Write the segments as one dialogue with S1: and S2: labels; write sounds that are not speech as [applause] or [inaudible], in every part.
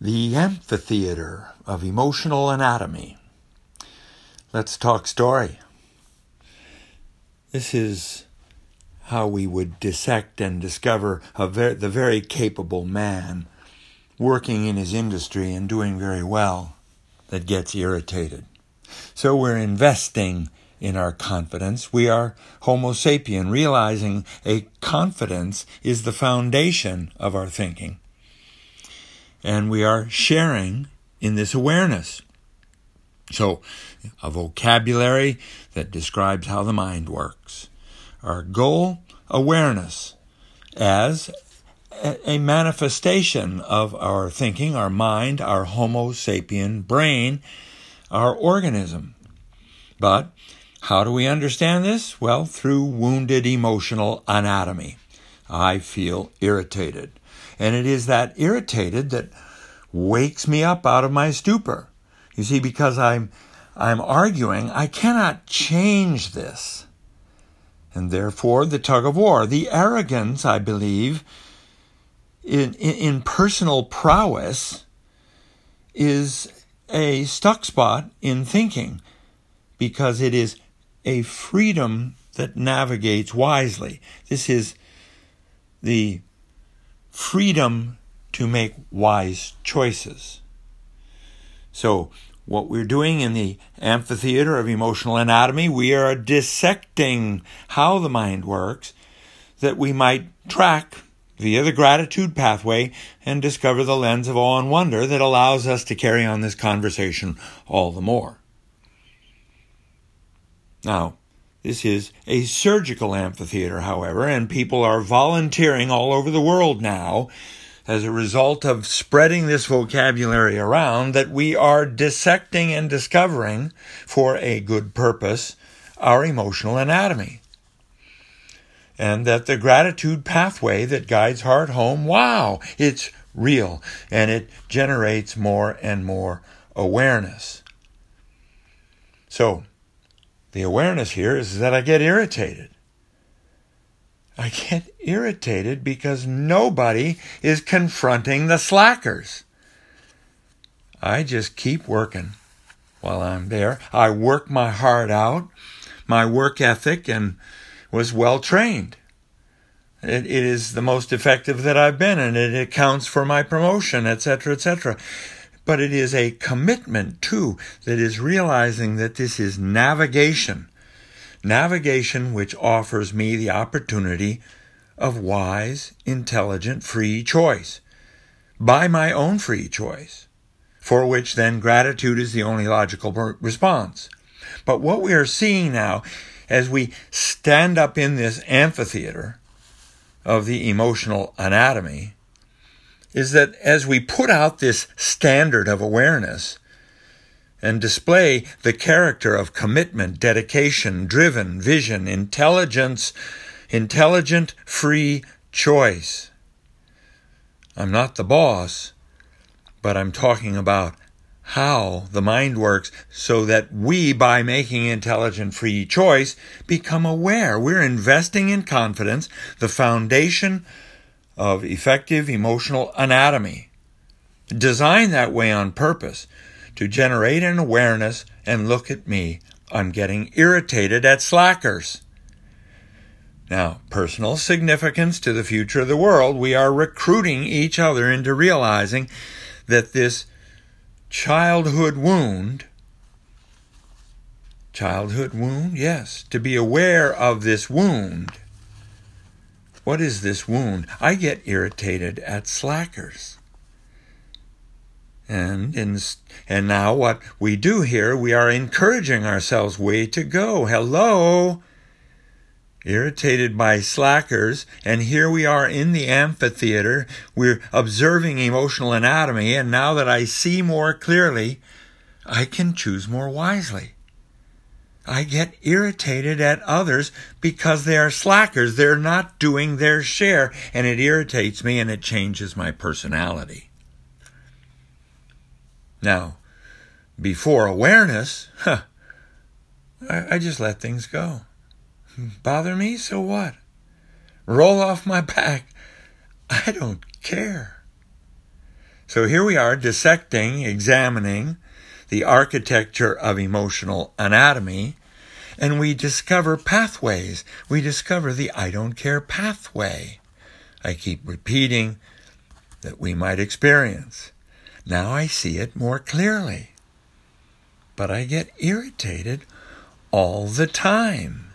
S1: the amphitheater of emotional anatomy. Let's talk story. This is how we would dissect and discover ver- the very capable man working in his industry and doing very well that gets irritated. So we're investing in our confidence. We are Homo sapien, realizing a confidence is the foundation of our thinking and we are sharing in this awareness. So, a vocabulary that describes how the mind works. Our goal, awareness, as a manifestation of our thinking, our mind, our Homo sapien brain, our organism. But how do we understand this? Well, through wounded emotional anatomy. I feel irritated. And it is that irritated that wakes me up out of my stupor. You see, because I'm, I'm arguing, I cannot change this. And therefore, the tug of war, the arrogance, I believe, in, in, in personal prowess is a stuck spot in thinking because it is a freedom that navigates wisely. This is the freedom to make wise choices. So, what we're doing in the amphitheater of emotional anatomy, we are dissecting how the mind works that we might track via the gratitude pathway and discover the lens of awe and wonder that allows us to carry on this conversation all the more. Now, this is a surgical amphitheater, however, and people are volunteering all over the world now as a result of spreading this vocabulary around that we are dissecting and discovering for a good purpose our emotional anatomy. And that the gratitude pathway that guides heart home, wow, it's real and it generates more and more awareness. So, the awareness here is that I get irritated. I get irritated because nobody is confronting the slackers. I just keep working while I'm there. I work my heart out. My work ethic and was well trained. It, it is the most effective that I've been, and it accounts for my promotion, etc., etc. But it is a commitment too that is realizing that this is navigation. Navigation which offers me the opportunity of wise, intelligent, free choice by my own free choice, for which then gratitude is the only logical response. But what we are seeing now as we stand up in this amphitheater of the emotional anatomy is that as we put out this standard of awareness and display the character of commitment, dedication, driven, vision, intelligence, intelligent, free choice. I'm not the boss, but I'm talking about how the mind works so that we, by making intelligent free choice, become aware. We're investing in confidence, the foundation of effective emotional anatomy, designed that way on purpose to generate an awareness and look at me. I'm getting irritated at slackers. Now, personal significance to the future of the world, we are recruiting each other into realizing that this childhood wound, childhood wound, yes, to be aware of this wound what is this wound? I get irritated at slackers. And in, and now what we do here, we are encouraging ourselves way to go. Hello. Irritated by slackers, and here we are in the amphitheater. We're observing emotional anatomy, and now that I see more clearly, I can choose more wisely. I get irritated at others because they are slackers. They're not doing their share, and it irritates me and it changes my personality. Now, before awareness, huh, I, I just let things go. Bother me? So what? Roll off my back. I don't care. So here we are dissecting, examining the architecture of emotional anatomy, and we discover pathways. We discover the I don't care pathway. I keep repeating that we might experience. Now I see it more clearly. But I get irritated all the time.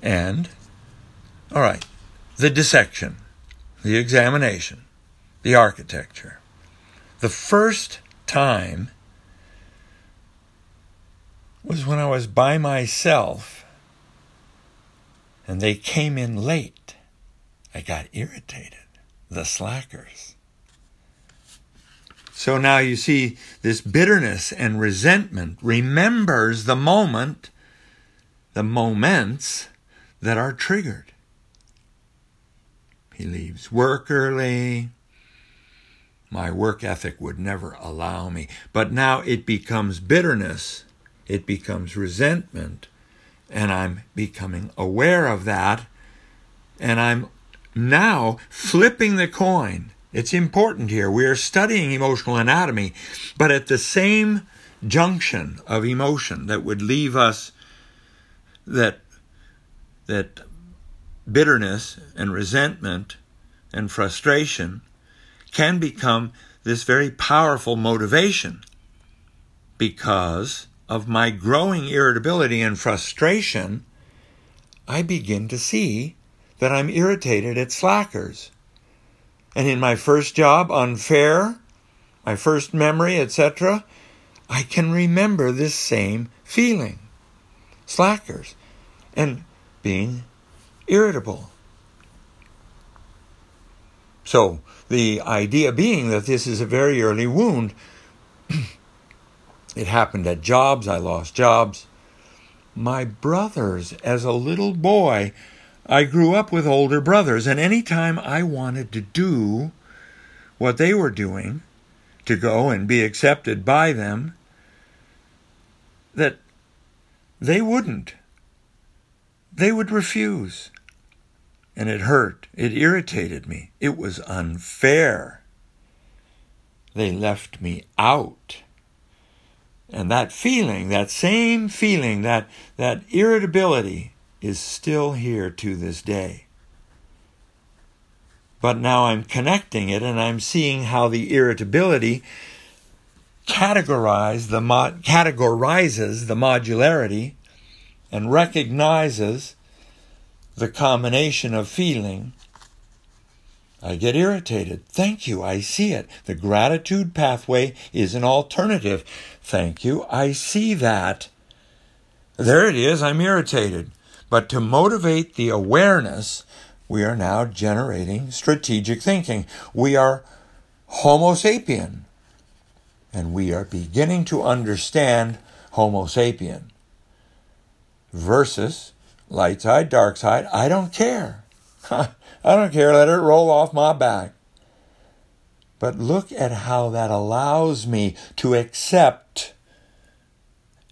S1: And, all right, the dissection, the examination, the architecture. The first time was when I was by myself and they came in late. I got irritated. The slackers. So now you see this bitterness and resentment remembers the moment, the moments that are triggered. He leaves work early. My work ethic would never allow me. But now it becomes bitterness, it becomes resentment, and I'm becoming aware of that, and I'm now flipping the coin. It's important here. We are studying emotional anatomy, but at the same junction of emotion that would leave us that that bitterness and resentment and frustration can become this very powerful motivation because of my growing irritability and frustration, I begin to see that I'm irritated at slackers. And in my first job, unfair, my first memory, etc., I can remember this same feeling slackers and being irritable. So, the idea being that this is a very early wound. [clears throat] it happened at jobs, I lost jobs. My brothers, as a little boy, I grew up with older brothers, and any time I wanted to do what they were doing, to go and be accepted by them, that they wouldn't. They would refuse and it hurt. It irritated me. It was unfair. They left me out. And that feeling, that same feeling, that, that irritability is still here to this day. But now I'm connecting it and I'm seeing how the irritability categorize the categorizes the modularity and recognizes the combination of feeling, I get irritated. Thank you, I see it. The gratitude pathway is an alternative. Thank you, I see that. There it is, I'm irritated. But to motivate the awareness, we are now generating strategic thinking. We are Homo sapien. And we are beginning to understand Homo sapien versus light side, dark side. I don't care. [laughs] I don't care. Let it roll off my back. But look at how that allows me to accept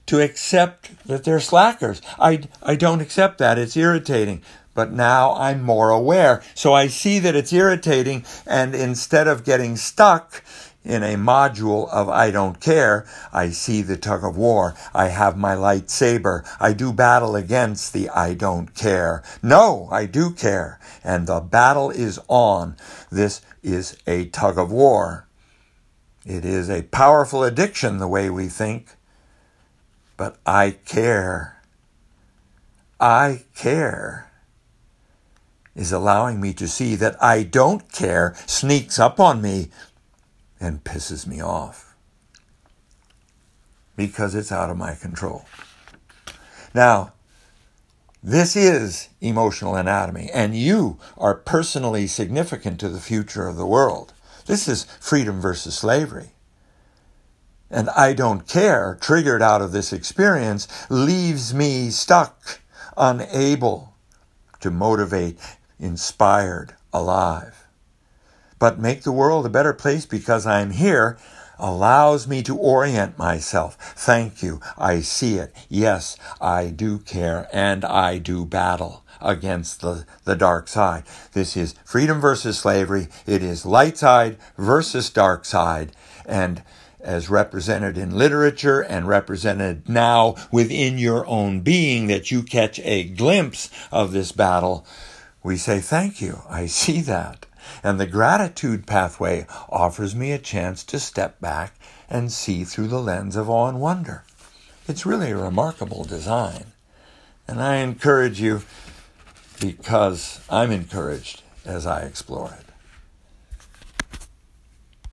S1: to accept that they're slackers. I, I don't accept that. It's irritating. But now I'm more aware. So I see that it's irritating, and instead of getting stuck in a module of I don't care, I see the tug of war. I have my lightsaber. I do battle against the I don't care. No, I do care. And the battle is on. This is a tug of war. It is a powerful addiction the way we think. But I care. I care is allowing me to see that I don't care sneaks up on me and pisses me off because it's out of my control. Now, this is emotional anatomy, and you are personally significant to the future of the world. This is freedom versus slavery. And I don't care, triggered out of this experience, leaves me stuck, unable to motivate, inspired, alive but make the world a better place because I'm here, allows me to orient myself. Thank you. I see it. Yes, I do care and I do battle against the, the dark side. This is freedom versus slavery. It is light side versus dark side. And as represented in literature and represented now within your own being that you catch a glimpse of this battle, we say, thank you. I see that. And the gratitude pathway offers me a chance to step back and see through the lens of awe and wonder. It's really a remarkable design. And I encourage you because I'm encouraged as I explore it.